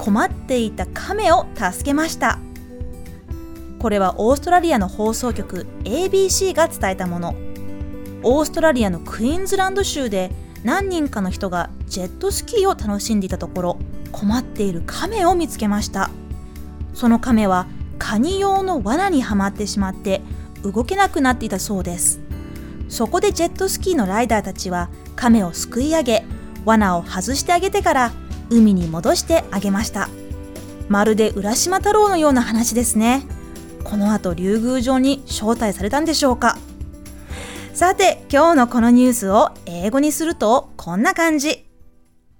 困っていた亀を助けました。これはオーストラリアの放送局 ABC が伝えたもの。オーストラリアのクイーンズランド州で何人かの人がジェットスキーを楽しんでいたところ困っている亀を見つけました。その亀はカニ用の罠にはまってしまって動けなくなっていたそうです。そこでジェットスキーのライダーたちは亀をすくい上げ罠を外してあげてから海に戻してあげました。まるで浦島太郎のような話ですね。この後竜宮城に招待されたんでしょうか。さて今日のこのニュースを英語にするとこんな感じ。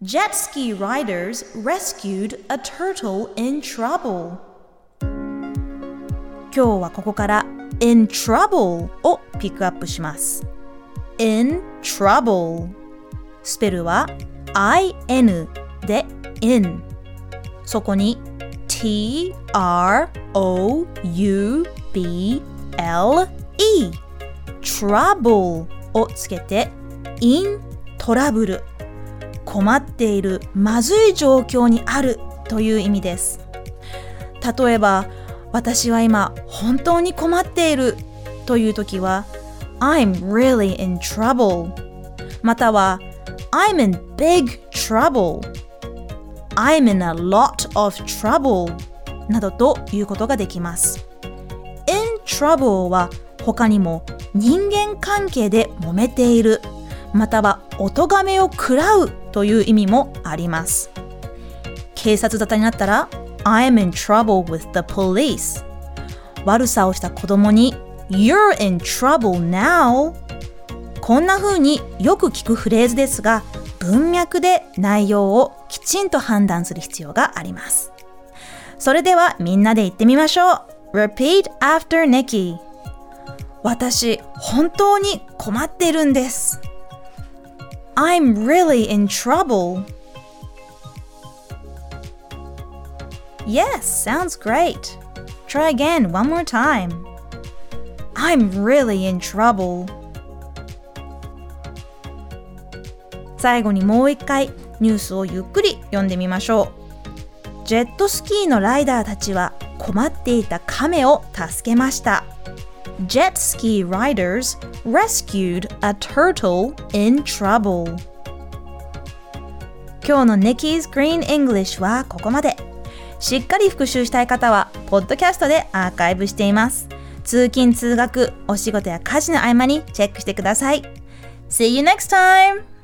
Jet ski riders rescued a turtle in trouble. 今日はここから in trouble をピックアップします。in trouble スペルは in で in そこに t r o u b l e trouble をつけて in トラブル困っているまずい状況にあるという意味です。例えば私は今本当に困っているという時は I'm really in trouble または I'm in big trouble I'm in a lot of trouble などということができます。In trouble は他にも人間関係で揉めている。またはお咎めを食らうという意味もあります。警察沙汰になったら I'm in trouble with the police. 悪さをした子供に You're in trouble now. こんな風によく聞くフレーズですが文脈で内容をきちんと判断する必要がありますそれではみんなで言ってみましょう Repeat after Nikki 私本当に困っているんです I'm really in trouble Yes, sounds great. Try again one more time. I'm really in trouble. 最後にもう一回ニュースをゆっくり読んでみましょう。ジェットスキーのライダーたちは困っていた亀を助けました。Jet ski riders rescued a turtle in trouble. 今日の Nikki's Green English はここまで。しっかり復習したい方は、ポッドキャストでアーカイブしています。通勤・通学、お仕事や家事の合間にチェックしてください。See you next time!